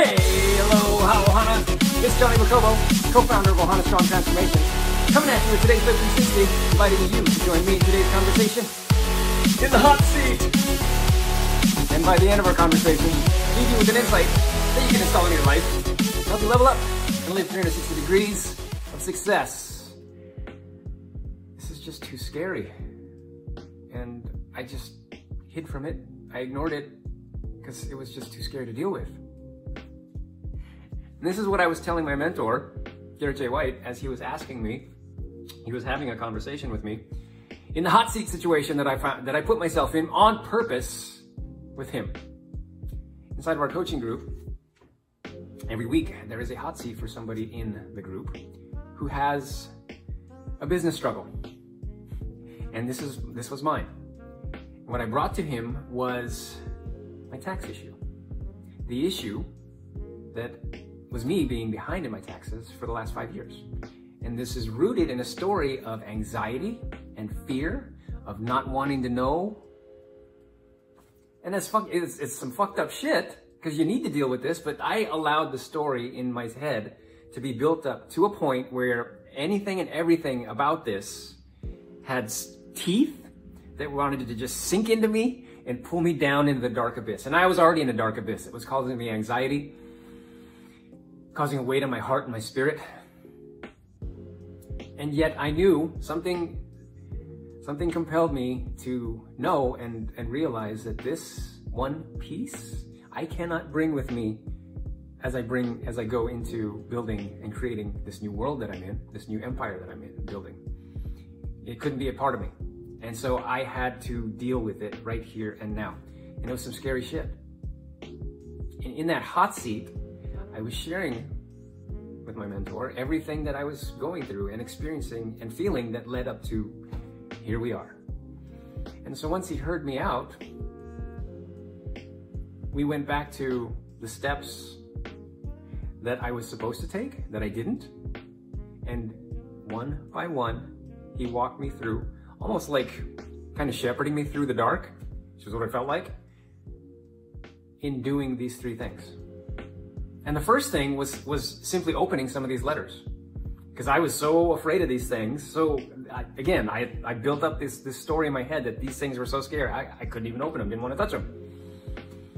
Hey, hello, Ohana. It's Johnny Macobo, co-founder of Ohana Strong Transformation, coming at you with today's Live 360, inviting you to join me in today's conversation in the hot seat. And by the end of our conversation, leave you with an insight that you can install in your life, help you level up and live 360 degrees of success. This is just too scary. And I just hid from it. I ignored it because it was just too scary to deal with. And this is what I was telling my mentor, Garrett J. White, as he was asking me, he was having a conversation with me in the hot seat situation that I found, that I put myself in on purpose with him. Inside of our coaching group, every week there is a hot seat for somebody in the group who has a business struggle. And this is this was mine. What I brought to him was my tax issue. The issue that was me being behind in my taxes for the last five years. And this is rooted in a story of anxiety and fear, of not wanting to know. And it's, fuck, it's, it's some fucked up shit because you need to deal with this, but I allowed the story in my head to be built up to a point where anything and everything about this had teeth that wanted to just sink into me and pull me down into the dark abyss. And I was already in a dark abyss. It was causing me anxiety causing a weight on my heart and my spirit. And yet I knew something something compelled me to know and, and realize that this one piece I cannot bring with me as I bring as I go into building and creating this new world that I'm in, this new empire that I'm in building. It couldn't be a part of me. And so I had to deal with it right here and now. And it was some scary shit. And in that hot seat, I was sharing with my mentor everything that I was going through and experiencing and feeling that led up to here we are. And so once he heard me out, we went back to the steps that I was supposed to take, that I didn't. And one by one, he walked me through, almost like kind of shepherding me through the dark, which is what it felt like, in doing these three things. And the first thing was was simply opening some of these letters because I was so afraid of these things. So I, again, I, I built up this, this story in my head that these things were so scary. I, I couldn't even open them, didn't want to touch them.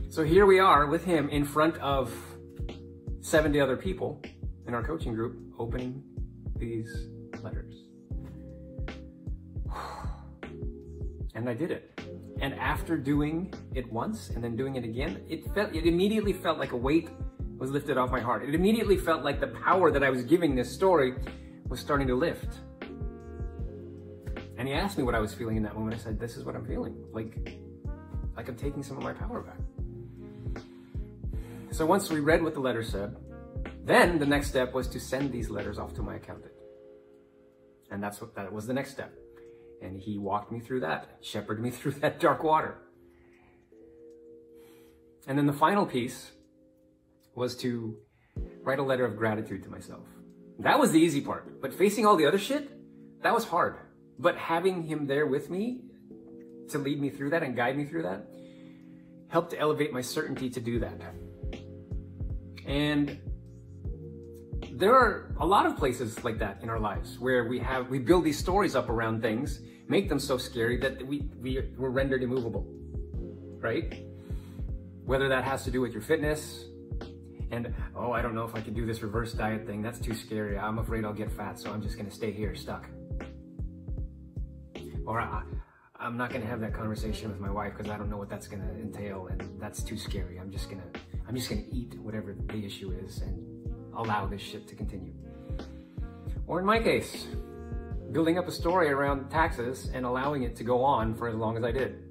So here we are with him in front of 70 other people in our coaching group opening these letters. And I did it. And after doing it once and then doing it again, it felt it immediately felt like a weight was lifted off my heart. It immediately felt like the power that I was giving this story was starting to lift. And he asked me what I was feeling in that moment. I said, This is what I'm feeling. Like, like I'm taking some of my power back. So once we read what the letter said, then the next step was to send these letters off to my accountant. And that's what that was the next step. And he walked me through that, shepherded me through that dark water. And then the final piece was to write a letter of gratitude to myself. That was the easy part. But facing all the other shit, that was hard. But having him there with me to lead me through that and guide me through that helped to elevate my certainty to do that. And there are a lot of places like that in our lives where we have we build these stories up around things, make them so scary that we we we're rendered immovable. Right? Whether that has to do with your fitness, and oh, I don't know if I can do this reverse diet thing. That's too scary. I'm afraid I'll get fat, so I'm just gonna stay here stuck. Or I, I'm not gonna have that conversation with my wife because I don't know what that's gonna entail, and that's too scary. I'm just gonna, I'm just gonna eat whatever the issue is and allow this shit to continue. Or in my case, building up a story around taxes and allowing it to go on for as long as I did.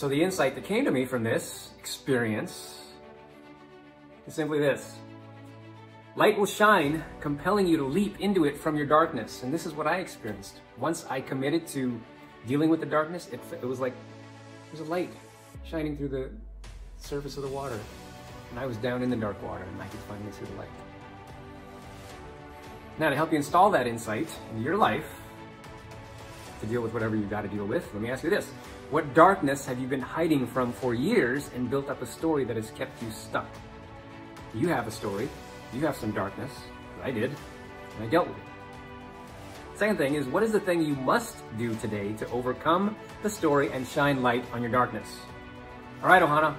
So the insight that came to me from this experience is simply this. Light will shine, compelling you to leap into it from your darkness. And this is what I experienced. Once I committed to dealing with the darkness, it, it was like there's a light shining through the surface of the water. And I was down in the dark water and I could finally see the light. Now, to help you install that insight in your life, to deal with whatever you've got to deal with, let me ask you this What darkness have you been hiding from for years and built up a story that has kept you stuck? You have a story. You have some darkness. I did. And I dealt with it. Second thing is, what is the thing you must do today to overcome the story and shine light on your darkness? All right, Ohana,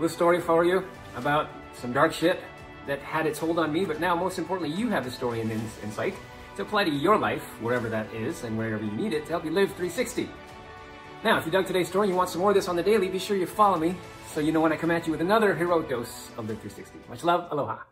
little story for you about some dark shit that had its hold on me, but now most importantly, you have the story and insight to apply to your life, wherever that is and wherever you need it to help you live 360. Now, if you dug today's story and you want some more of this on the daily, be sure you follow me so you know when I come at you with another heroic dose of Live 360. Much love, aloha.